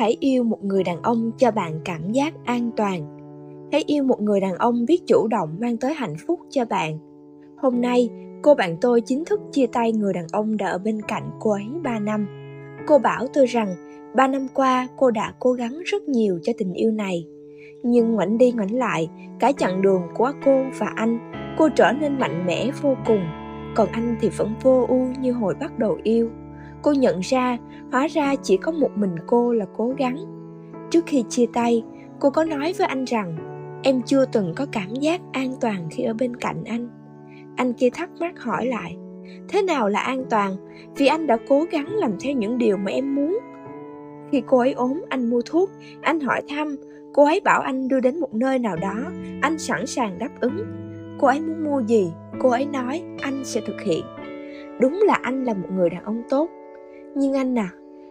hãy yêu một người đàn ông cho bạn cảm giác an toàn. Hãy yêu một người đàn ông biết chủ động mang tới hạnh phúc cho bạn. Hôm nay, cô bạn tôi chính thức chia tay người đàn ông đã ở bên cạnh cô ấy 3 năm. Cô bảo tôi rằng, ba năm qua cô đã cố gắng rất nhiều cho tình yêu này. Nhưng ngoảnh đi ngoảnh lại cả chặng đường của cô và anh, cô trở nên mạnh mẽ vô cùng. Còn anh thì vẫn vô ưu như hồi bắt đầu yêu cô nhận ra, hóa ra chỉ có một mình cô là cố gắng. Trước khi chia tay, cô có nói với anh rằng, em chưa từng có cảm giác an toàn khi ở bên cạnh anh. Anh kia thắc mắc hỏi lại, thế nào là an toàn? Vì anh đã cố gắng làm theo những điều mà em muốn. Khi cô ấy ốm, anh mua thuốc. Anh hỏi thăm, cô ấy bảo anh đưa đến một nơi nào đó, anh sẵn sàng đáp ứng. Cô ấy muốn mua gì? Cô ấy nói, anh sẽ thực hiện. Đúng là anh là một người đàn ông tốt nhưng anh à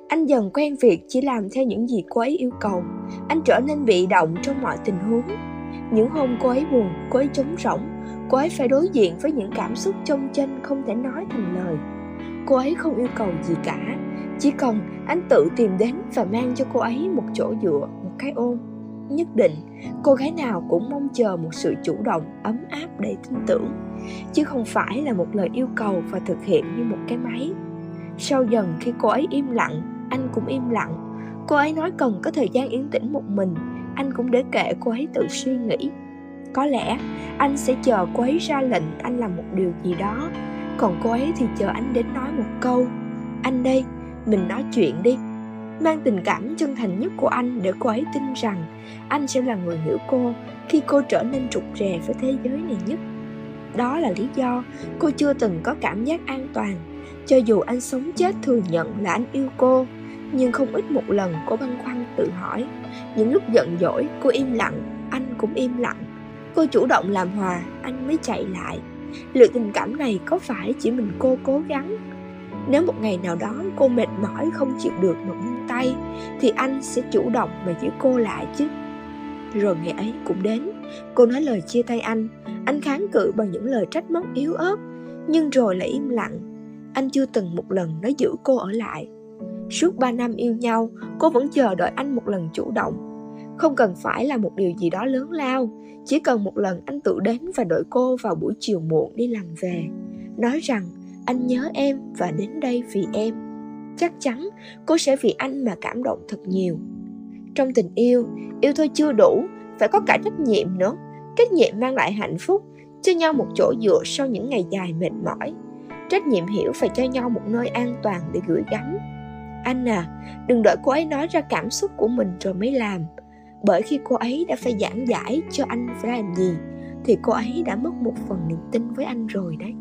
anh dần quen việc chỉ làm theo những gì cô ấy yêu cầu. Anh trở nên bị động trong mọi tình huống. Những hôm cô ấy buồn, cô ấy trống rỗng, cô ấy phải đối diện với những cảm xúc trong chênh không thể nói thành lời. Cô ấy không yêu cầu gì cả, chỉ cần anh tự tìm đến và mang cho cô ấy một chỗ dựa, một cái ôm. Nhất định, cô gái nào cũng mong chờ một sự chủ động, ấm áp để tin tưởng, chứ không phải là một lời yêu cầu và thực hiện như một cái máy sau dần khi cô ấy im lặng, anh cũng im lặng. Cô ấy nói cần có thời gian yên tĩnh một mình, anh cũng để kệ cô ấy tự suy nghĩ. Có lẽ, anh sẽ chờ cô ấy ra lệnh anh làm một điều gì đó. Còn cô ấy thì chờ anh đến nói một câu. Anh đây, mình nói chuyện đi. Mang tình cảm chân thành nhất của anh để cô ấy tin rằng anh sẽ là người hiểu cô khi cô trở nên trục rè với thế giới này nhất. Đó là lý do cô chưa từng có cảm giác an toàn cho dù anh sống chết thừa nhận là anh yêu cô, nhưng không ít một lần cô băn khoăn tự hỏi. Những lúc giận dỗi, cô im lặng, anh cũng im lặng. Cô chủ động làm hòa, anh mới chạy lại. Liệu tình cảm này có phải chỉ mình cô cố gắng? Nếu một ngày nào đó cô mệt mỏi không chịu được mà buông tay, thì anh sẽ chủ động mà giữ cô lại chứ. Rồi ngày ấy cũng đến, cô nói lời chia tay anh. Anh kháng cự bằng những lời trách móc yếu ớt, nhưng rồi lại im lặng anh chưa từng một lần nói giữ cô ở lại. Suốt ba năm yêu nhau, cô vẫn chờ đợi anh một lần chủ động. Không cần phải là một điều gì đó lớn lao, chỉ cần một lần anh tự đến và đợi cô vào buổi chiều muộn đi làm về. Nói rằng, anh nhớ em và đến đây vì em. Chắc chắn cô sẽ vì anh mà cảm động thật nhiều. Trong tình yêu yêu thôi chưa đủ, phải có cả trách nhiệm nữa. Trách nhiệm mang lại hạnh phúc cho nhau một chỗ dựa sau những ngày dài mệt mỏi trách nhiệm hiểu phải cho nhau một nơi an toàn để gửi gắm. Anh à đừng đợi cô ấy nói ra cảm xúc của mình rồi mới làm. Bởi khi cô ấy đã phải giảng giải cho anh phải làm gì, thì cô ấy đã mất một phần niềm tin với anh rồi đấy.